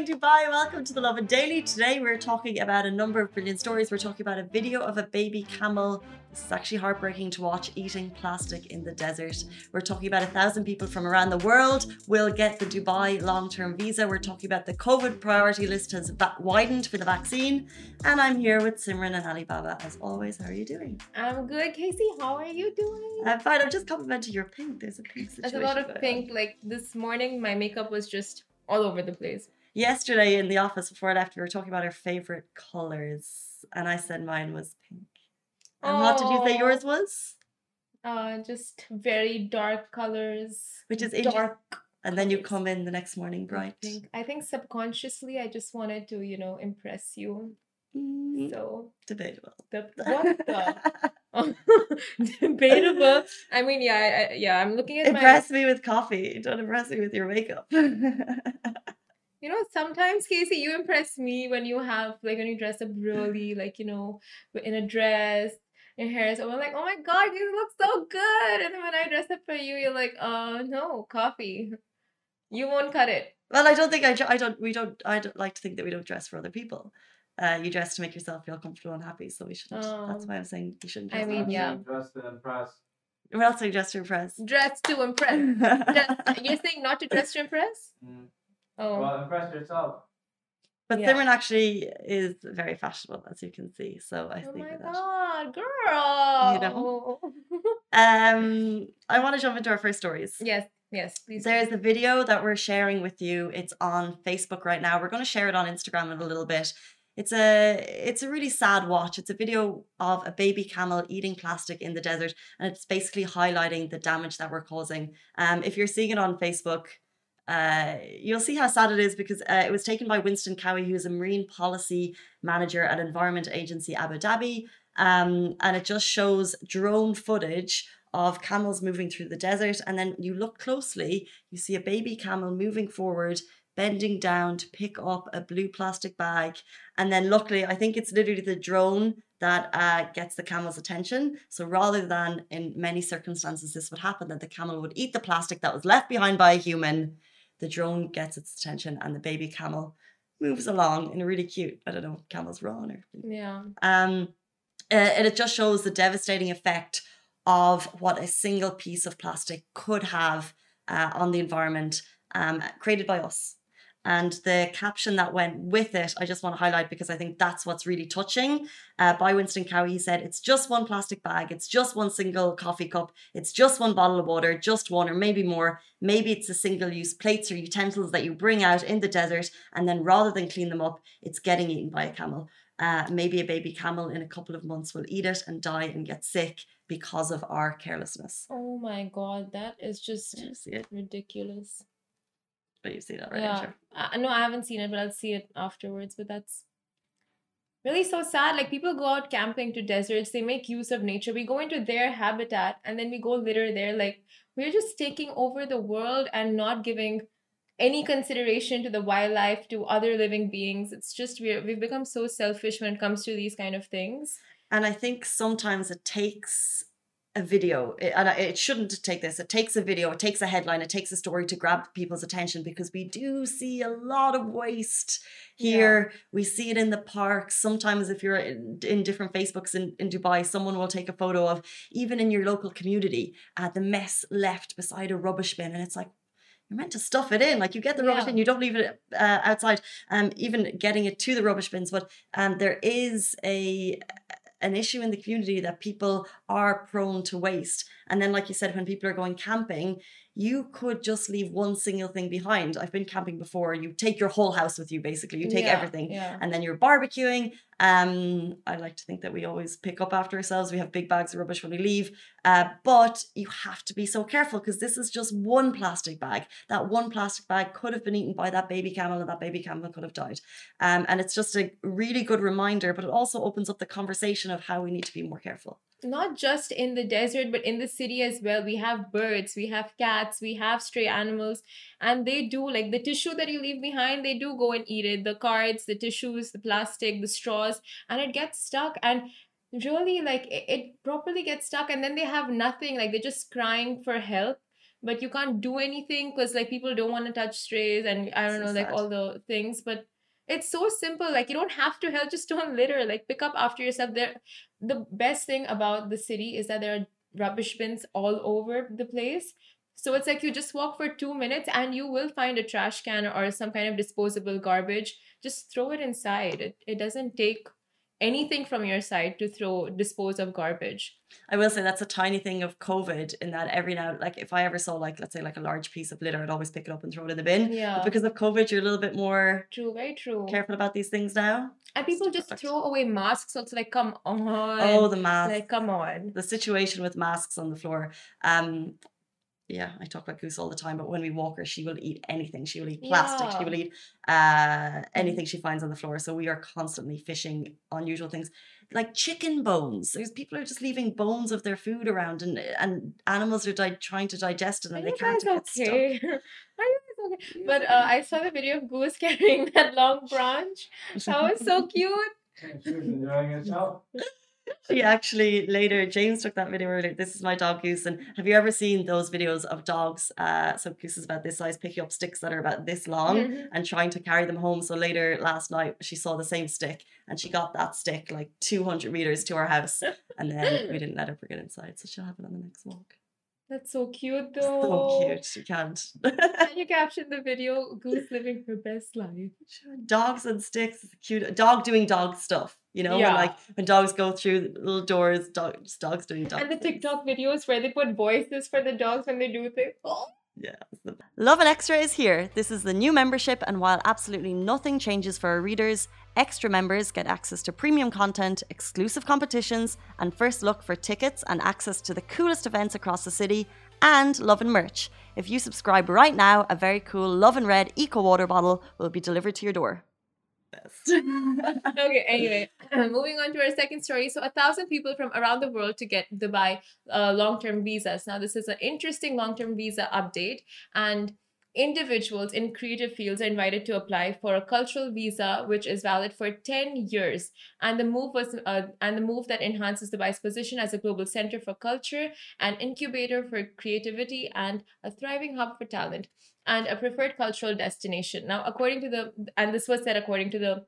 Morning, Dubai. Welcome to the Lovin Daily. Today we're talking about a number of brilliant stories. We're talking about a video of a baby camel. This is actually heartbreaking to watch eating plastic in the desert. We're talking about a thousand people from around the world will get the Dubai long-term visa. We're talking about the COVID priority list has widened for the vaccine. And I'm here with Simran and Alibaba. As always, how are you doing? I'm good, Casey. How are you doing? I'm fine. I'm just complimenting your pink. There's a pink situation. There's a lot of pink. Like this morning, my makeup was just all over the place yesterday in the office before I left, we were talking about our favorite colors, and I said mine was pink. And oh. what did you say yours was? Uh, just very dark colors. Which is dark. And then you come in the next morning bright. I think, I think subconsciously, I just wanted to, you know, impress you. Mm, so debatable. The, what the? debatable. I mean, yeah, I, yeah. I'm looking at. Impress my... me with coffee. Don't impress me with your makeup. you know sometimes casey you impress me when you have like when you dress up really like you know in a dress your hair so i'm like oh my god you look so good and then when i dress up for you you're like uh no coffee you won't cut it well i don't think i, I don't we don't i don't like to think that we don't dress for other people uh, you dress to make yourself feel comfortable and happy, so we shouldn't. Oh. That's why I'm saying you shouldn't. Dress I mean, yeah. Dress to impress. What else are you dress to impress? Dress to impress. dress, you're saying not to dress to impress? Mm. Oh. Well, impress yourself. But yeah. Simran actually is very fashionable, as you can see. So I oh think. Oh my god, girl! You know. um, I want to jump into our first stories. Yes, yes, please. There's a video that we're sharing with you. It's on Facebook right now. We're going to share it on Instagram in a little bit. It's a it's a really sad watch. It's a video of a baby camel eating plastic in the desert, and it's basically highlighting the damage that we're causing. Um, if you're seeing it on Facebook uh, you'll see how sad it is because uh, it was taken by Winston Cowie, who is a marine policy manager at Environment Agency Abu Dhabi. Um, and it just shows drone footage of camels moving through the desert. And then you look closely, you see a baby camel moving forward, bending down to pick up a blue plastic bag. And then luckily, I think it's literally the drone that uh, gets the camel's attention. So rather than in many circumstances, this would happen that the camel would eat the plastic that was left behind by a human the drone gets its attention and the baby camel moves along in a really cute, I don't know, camel's run or yeah. Um, uh, and it just shows the devastating effect of what a single piece of plastic could have uh, on the environment um, created by us. And the caption that went with it, I just want to highlight because I think that's what's really touching. Uh, by Winston Cowie, he said, It's just one plastic bag, it's just one single coffee cup, it's just one bottle of water, just one or maybe more. Maybe it's a single use plates or utensils that you bring out in the desert, and then rather than clean them up, it's getting eaten by a camel. Uh, maybe a baby camel in a couple of months will eat it and die and get sick because of our carelessness. Oh my God, that is just ridiculous. But you've seen it right? Yeah. Uh, no, I haven't seen it, but I'll see it afterwards. But that's really so sad. Like people go out camping to deserts, they make use of nature. We go into their habitat and then we go litter there. Like we're just taking over the world and not giving any consideration to the wildlife, to other living beings. It's just we we've become so selfish when it comes to these kind of things. And I think sometimes it takes a video and it shouldn't take this. It takes a video it takes a headline it takes a story to grab people's attention because we do see a lot of waste here. Yeah. we see it in the parks. Sometimes if you're in, in different facebooks in, in dubai someone will take a photo of even in your local community uh, the mess left beside a rubbish bin and it's like you're meant to stuff it in. Like you get the rubbish yeah. bin you don't leave it uh, outside. Um even getting it to the rubbish bins but um there is a an issue in the community that people are prone to waste. And then, like you said, when people are going camping, you could just leave one single thing behind. I've been camping before. You take your whole house with you, basically. You take yeah, everything, yeah. and then you're barbecuing. Um, I like to think that we always pick up after ourselves. We have big bags of rubbish when we leave, uh, but you have to be so careful because this is just one plastic bag. That one plastic bag could have been eaten by that baby camel, and that baby camel could have died. Um, and it's just a really good reminder, but it also opens up the conversation of how we need to be more careful. Not just in the desert but in the city as well. We have birds we have cats we have stray animals and they do like the tissue that you leave behind they do go and eat it. The cards the tissues the plastic the straws and it gets stuck. And really like it, it properly gets stuck and then they have nothing. Like they're just crying for help but you can't do anything because like people don't want to touch strays and i don't So know like all the things. But it's so simple like you don't have to help just don't litter like pick up after yourself. There the best thing about the city is that there are rubbish bins all over the place. So it's like you just walk for two minutes and you will find a trash can or some kind of disposable garbage. Just throw it inside. It, it doesn't take anything from your side to throw dispose of garbage I will say that's a tiny thing of COVID in that every now, like if I ever saw like let's say like a large piece of litter, I'd always pick it up and throw it in the bin. yeah But because of COVID, you're a little bit more true very true careful about these things now. and people It's just perfect. throw away masks so it's like come on Oh, the mask. like come on the situation with masks on the floor. Um, yeah, I talk about Goose all the time, but when we walk her, she will eat anything. She will eat plastic. She will eat uh, anything she finds on the floor. So we are constantly fishing unusual things, like chicken bones. There's people are just leaving bones of their food around, and and animals are di- trying to digest it, Are and they can't guys get stuck. okay? Are you okay? But uh, I saw the video of Goose carrying that long branch. That was so cute. She was enjoying herself. She actually later, James took that video earlier. This is my dog Goose. And have you ever seen those videos of dogs? Uh, so Goose is about this size, picking up sticks that are about this long Mhm. and trying to carry them home. So later last night, she saw the same stick and she got that stick like 200 meters to our house. And then we didn't let her get inside. So she'll have it on the next walk. That's so cute though. So cute. She can't. And you captioned the video Goose living her best life. dogs and sticks cute. A dog doing dog stuff. You know, when like when dogs go through little doors, dogs, dogs doing dog And the things. TikTok videos where they put voices for the dogs when they do things. Oh. Yeah. Lovin Extra is here. This is the new membership, and while absolutely nothing changes for our readers, extra members get access to premium content, exclusive competitions, and first look for tickets and access to the coolest events across the city, and Lovin merch. If you subscribe right now, a very cool Lovin Red Eco Water bottle will be delivered to your door. Best. okay, anyway, moving on to our second story. So, a thousand people from around the world to get Dubai uh, long term visas. Now, this is an interesting long term visa update, and individuals in creative fields are invited to apply for a cultural visa, which is valid for 10 years. And the move was, uh, and the move that enhances Dubai's position as a global center for culture, an incubator for creativity, and a thriving hub for talent and a preferred cultural destination. Now, according to the, and this was said according to the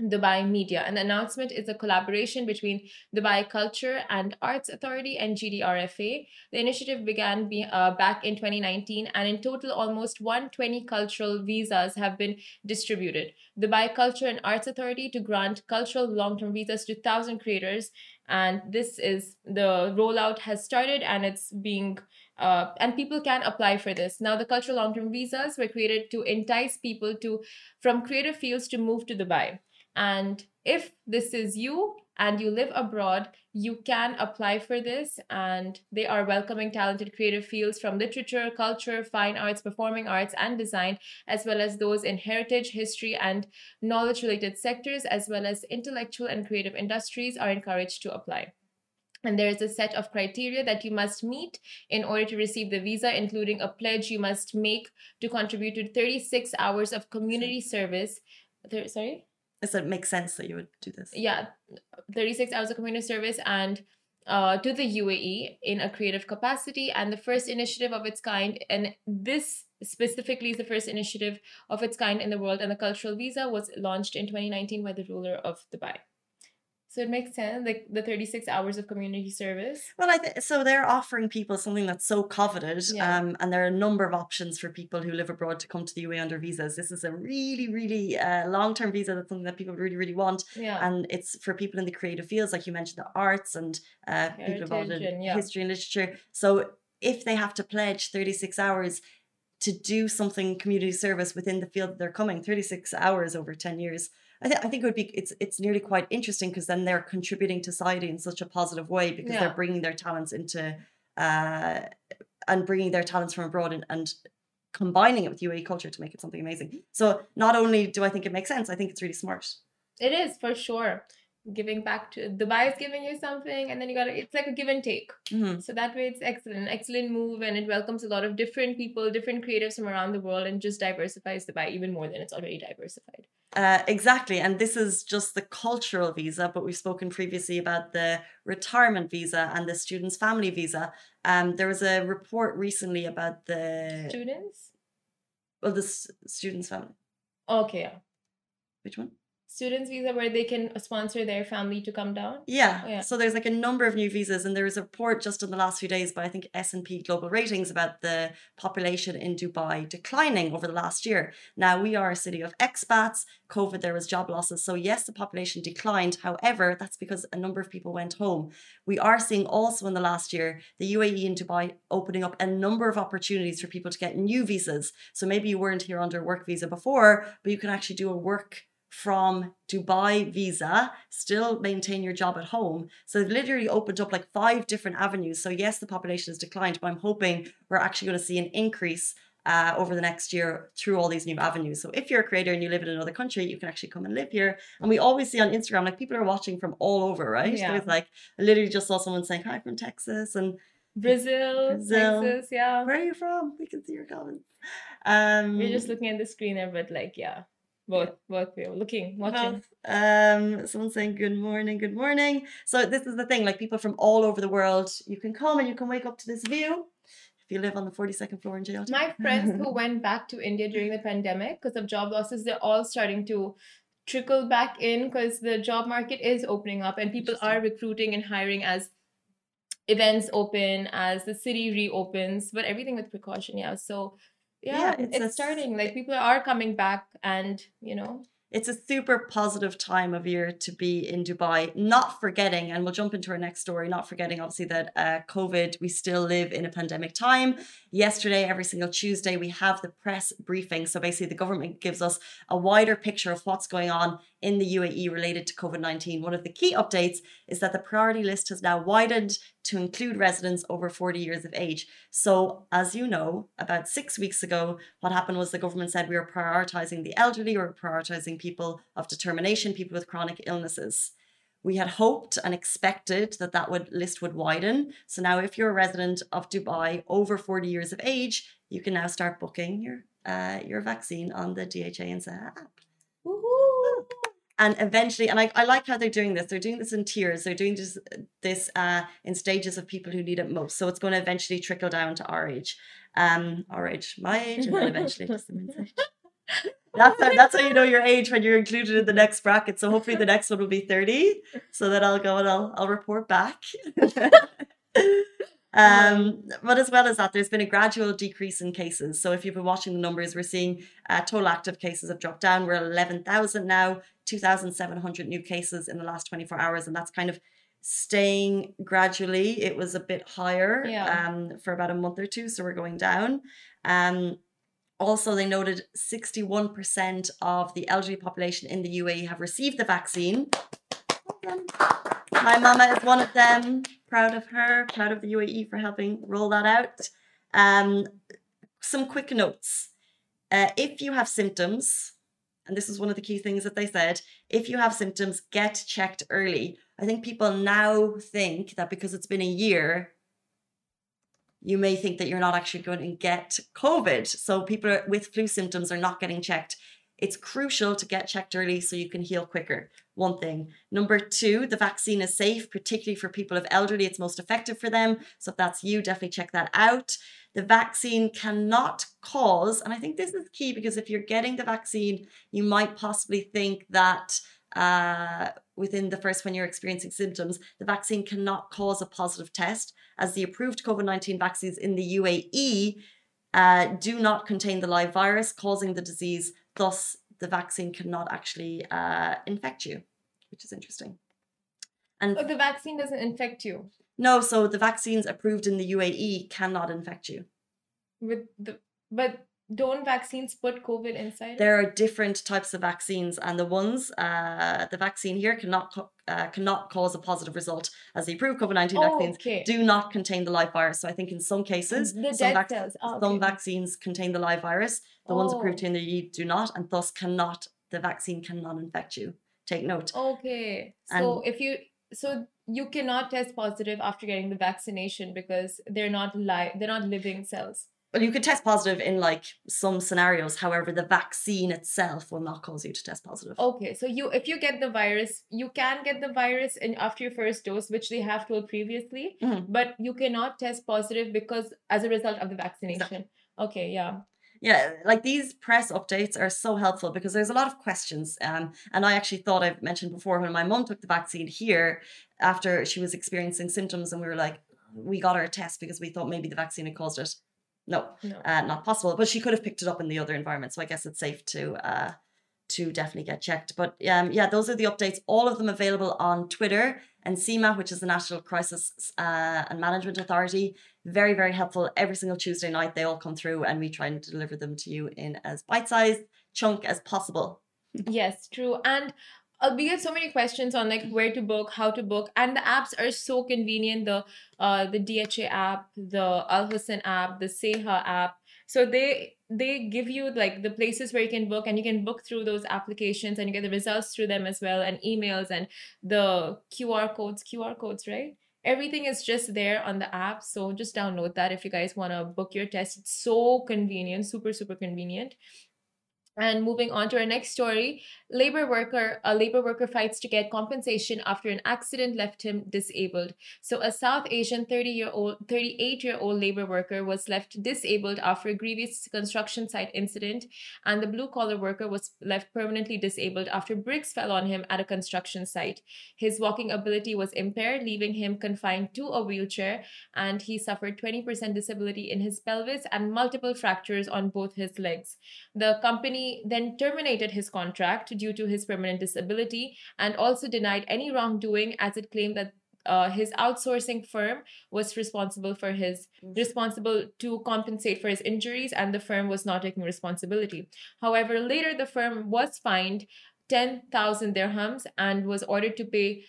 Dubai Media. And the announcement is a collaboration between Dubai Culture and Arts Authority and GDRFA. The initiative began be, uh, back in 2019, and in total, almost 120 cultural visas have been distributed. Dubai Culture and Arts Authority to grant cultural long term visas to 1,000 creators. And this is the rollout has started and it's being uh, and people can apply for this. Now, the cultural long term visas were created to entice people to from creative fields to move to Dubai. And if this is you and you live abroad, you can apply for this. And they are welcoming talented creative fields from literature, culture, fine arts, performing arts, and design, as well as those in heritage, history, and knowledge related sectors, as well as intellectual and creative industries, are encouraged to apply. And there is a set of criteria that you must meet in order to receive the visa, including a pledge you must make to contribute to 36 hours of community service. There, sorry? Said it makes sense that you would do this. Yeah, 36 hours of community service and uh, to the UAE in a creative capacity and the first initiative of its kind. And this specifically is the first initiative of its kind in the world. And the cultural visa was launched in 2019 by the ruler of Dubai. So it makes sense, like the 36 hours of community service. Well, I th- so they're offering people something that's so coveted, Yeah. um, and there are a number of options for people who live abroad to come to the UAE under visas. This is a really, really uh, long-term visa. That's something that people really, really want, Yeah. and it's for people in the creative fields, like you mentioned, the arts and uh, people involved in yeah. history and literature. So if they have to pledge thirty-six hours to do something community service within the field that they're coming, thirty-six hours over ten years. I, th- I think it would be it's it's nearly quite interesting because then they're contributing to society in such a positive way because Yeah. they're bringing their talents into uh and bringing their talents from abroad and, and combining it with UAE culture to make it something amazing. So not only do I think it makes sense, I think it's really smart. It is for sure. Giving back to Dubai is giving you something, and then you got to, it's like a give and take. Mhm. So that way it's excellent, excellent move, and it welcomes a lot of different people, different creatives from around the world, and just diversifies Dubai even more than it's already diversified. Uh, exactly. And this is just the cultural visa, but we've spoken previously about the retirement visa and the student's family visa. Um, there was a report recently about the Students? well, the s- student's family. Okay, yeah. Which one? Students visa where they can sponsor their family to come down. Yeah. Oh, yeah. So there's like a number of new visas, and there was a report just in the last few days by I think S and P Global Ratings about the population in Dubai declining over the last year. Now we are a city of expats. COVID, there was job losses, so yes, the population declined. However, that's because a number of people went home. We are seeing also in the last year the UAE and Dubai opening up a number of opportunities for people to get new visas. So maybe you weren't here under a work visa before, but you can actually do a work from Dubai visa, still maintain your job at home. So they've literally opened up like five different avenues. So yes, the population has declined, but I'm hoping we're actually going to see an increase uh, over the next year through all these new avenues. So if you're a creator and you live in another country, you can actually come and live here. And we always see on Instagram, like people are watching from all over, right? Yeah. There's like, I literally just saw someone saying, hi from Texas. And Brazil, Brazil. Texas, yeah. where are you from? We can see your comments. Um, We're just looking at the screen there, but like, yeah, both, both we were looking, watching. Um, someone's saying good morning, good morning. So this is the thing, like people from all over the world, you can come and you can wake up to this view. If you live on the 42nd floor in jail My friends who went back to India during the pandemic because of job losses, they're all starting to trickle back in because the job market is opening up and people are recruiting and hiring as events open, as the city reopens, but everything with precaution. Yeah. So, yeah, Yeah, it's it's, a- starting. Like people are coming back and, you know, it's a super positive time of year to be in Dubai. Not forgetting, and we'll jump into our next story. Not forgetting, obviously, that uh, COVID. We still live in a pandemic time. Yesterday, every single Tuesday, we have the press briefing. So basically, the government gives us a wider picture of what's going on in the UAE related to COVID nineteen. One of the key updates is that the priority list has now widened to include residents over 40 years of age. So, as you know, about six weeks ago, what happened was the government said we were prioritizing the elderly, we were prioritizing people of determination, people with chronic illnesses. We had hoped and expected that that would list would widen. So now, if you're a resident of Dubai over 40 years of age, you can now start booking your uh, your vaccine on the DHA and Seha app woohoo! And eventually and I, I like how they're doing this. They're doing this in tiers. They're doing this this uh in stages of people who need it most. So it's going to eventually trickle down to our age. Um our age my age and then eventually that's how, that's how you know your age when you're included in the next bracket. So hopefully the next one will be 30 so that i'll go and i'll, I'll report back. Um, but as well as that, there's been a gradual decrease in cases. So if you've been watching the numbers, we're seeing uh, total active cases have dropped down. We're at 11,000 now, 2,700 new cases in the last 24 hours, and that's kind of staying gradually. It was a bit higher Yeah. um, for about a month or two, so we're going down. Um, also, they noted 61% of the elderly population in the UAE have received the vaccine. My mama is one of them. Proud of her. Proud of the UAE for helping roll that out. Um, some quick notes. Uh, if you have symptoms, and this is one of the key things that they said, if you have symptoms, get checked early. I think people now think that because it's been a year, you may think that you're not actually going to get COVID. So people with flu symptoms are not getting checked. It's crucial to get checked early so you can heal quicker. One thing. Number two, the vaccine is safe, particularly for people of elderly. It's most effective for them. So if that's you, definitely check that out. The vaccine cannot cause, and I think this is key because if you're getting the vaccine, you might possibly think that uh, within the first when you're experiencing symptoms, the vaccine cannot cause a positive test, as the approved COVID 19 vaccines in the UAE uh, do not contain the live virus causing the disease. Thus, the vaccine cannot actually uh, infect you, which is interesting. And Oh, the vaccine doesn't infect you no, so the vaccines approved in the UAE cannot infect you. with the, but don't vaccines put COVID inside? There are different types of vaccines, and the ones, uh, the vaccine here cannot co- uh, cannot cause a positive result, as the approved COVID nineteen Oh, vaccines okay. do not contain the live virus. So I think in some cases, The some, vac-. Oh, some okay. vaccines contain the live virus. The ones approved Oh. in the EU do not, and thus cannot the vaccine cannot infect you. take note. Okay. So if you so you cannot test positive after getting the vaccination because they're not live they're not living cells. Well, you could test positive in like some scenarios. However, the vaccine itself will not cause you to test positive. Okay, so you if you get the virus, you can get the virus in after your first dose, which they have told previously, Mhm. but you cannot test positive because as a result of the vaccination. Okay, yeah. Yeah, like these press updates are so helpful because there's a lot of questions. Um, and I actually thought I've mentioned before when my mom took the vaccine here after she was experiencing symptoms, and we were like, we got her a test because we thought maybe the vaccine had caused it. No, No. uh, not possible. But she could have picked it up in the other environment, so I guess it's safe to uh, to definitely get checked. But um, yeah, those are the updates. All of them available on Twitter and NCEMA, which is the National Crisis uh, and Management Authority. Very very helpful. Every single Tuesday night, they all come through, and we try and deliver them to you in as bite sized chunk as possible. Yes, true. And we get so many questions on like where to book, how to book, and the apps are so convenient. The uh the DHA app, the Al Hosn app, the Seha app. So they they give you like the places where you can book, and you can book through those applications, and you get the results through them as well, and emails and the QR codes, QR codes, right? Everything is just there on the app. So just download that if you guys want to book your test. It's so convenient, super, super convenient. And moving on to our next story, labor worker a labor worker fights to get compensation after an accident left him disabled. So a South Asian 30-year-old 38-year-old labor worker was left disabled after a grievous construction site incident and the blue collar worker was left permanently disabled after bricks fell on him at a construction site. His walking ability was impaired leaving him confined to a wheelchair and he suffered 20% disability in his pelvis and multiple fractures on both his legs. The company then terminated his contract due to his permanent disability and also denied any wrongdoing as it claimed that uh, his outsourcing firm was responsible for his responsible to compensate for his injuries and the firm was not taking responsibility. However later the firm was fined 10000 dirhams and was ordered to pay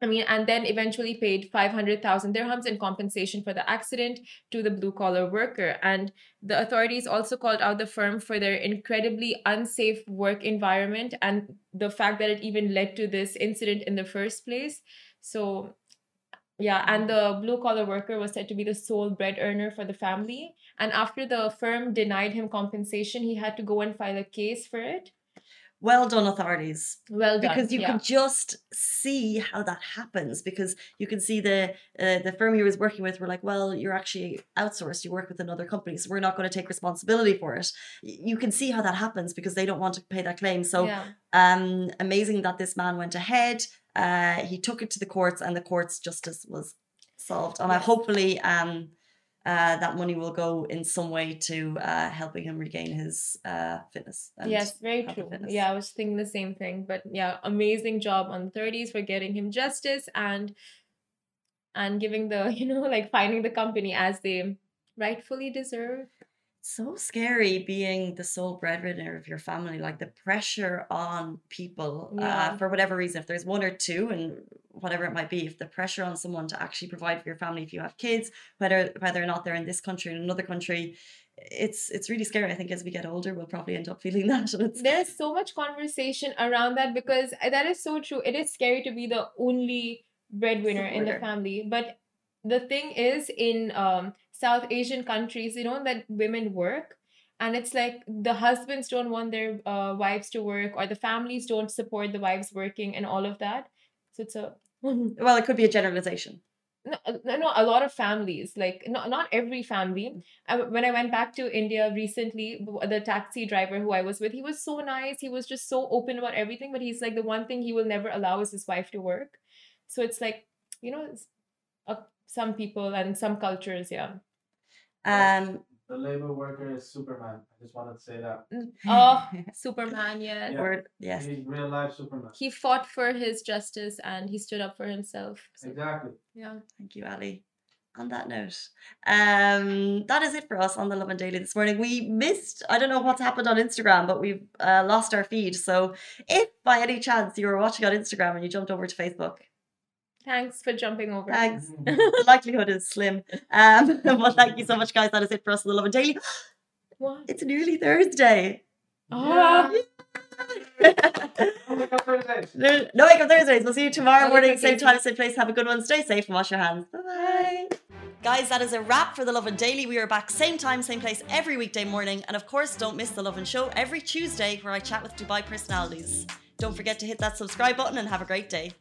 I mean, and then eventually paid 500,000 dirhams in compensation for the accident to the blue collar worker. And the authorities also called out the firm for their incredibly unsafe work environment and the fact that it even led to this incident in the first place. So, yeah, and the blue collar worker was said to be the sole bread earner for the family. And after the firm denied him compensation, he had to go and file a case for it. Well done, authorities. Well done. because you yeah. can just see how that happens because you can see the uh, the firm he was working with were like well you're actually outsourced you work with another company so we're not going to take responsibility for it you can see how that happens because they don't want to pay that claim so yeah. um amazing that this man went ahead uh he took it to the courts and the courts justice was solved and I hopefully um uh, that money will go in some way to uh, helping him regain his uh, fitness. yes, very true. Yeah, I was thinking the same thing. But yeah, amazing job on the 30s for getting him justice and and giving the, you know, like finding the company as they rightfully deserve. So scary being the sole breadwinner of your family like the pressure on people uh, for whatever reason if there's one or two and whatever it might be if the pressure on someone to actually provide for your family if you have kids whether whether or not they're in this country or in another country it's it's really scary i think as we get older we'll probably end up feeling that There's so much conversation around that because uh, that is so true. It is scary to be the only breadwinner in the family. But the thing is, in um, South Asian countries, you know, that women work. And it's like the husbands don't want their uh, wives to work, or the families don't support the wives working, and all of that. So it's a well it could be a generalization no, uh, no, a lot of families, like not not every family. I, when I went back to India recently, the taxi driver who I was with, he was so nice. He was just so open about everything. But he's like the one thing he will never allow is his wife to work. So it's like you know, it's, uh, some people and some cultures, yeah. Um The labor worker is Superman. I just wanted to say that. Oh, Superman, yeah. Yeah. word yes He's real life Superman. He fought for his justice and he stood up for himself. So, Exactly. yeah. Thank you, Ali. On that note, um, that is it for us on the Lovin Daily this morning. We missed, I don't know what's happened on Instagram, but we've uh, lost our feed. So if by any chance you were watching on Instagram and you jumped over to Facebook, Thanks for jumping over. thanks. the likelihood is slim. Um, but thank you so much, guys. That is it for us on the Lovin Daily. What? It's nearly Thursday. Ah. Oh my God, Thursday. Thursdays. No, no wake up Thursdays. We'll see you tomorrow No morning, same time, same place. Have a good one. Stay safe and wash your hands. Bye. Guys, that is a wrap for the Lovin Daily. We are back same time, same place every weekday morning. And of course, don't miss the Lovin Show every Tuesday where I chat with Dubai personalities. Don't forget to hit that subscribe button and have a great day.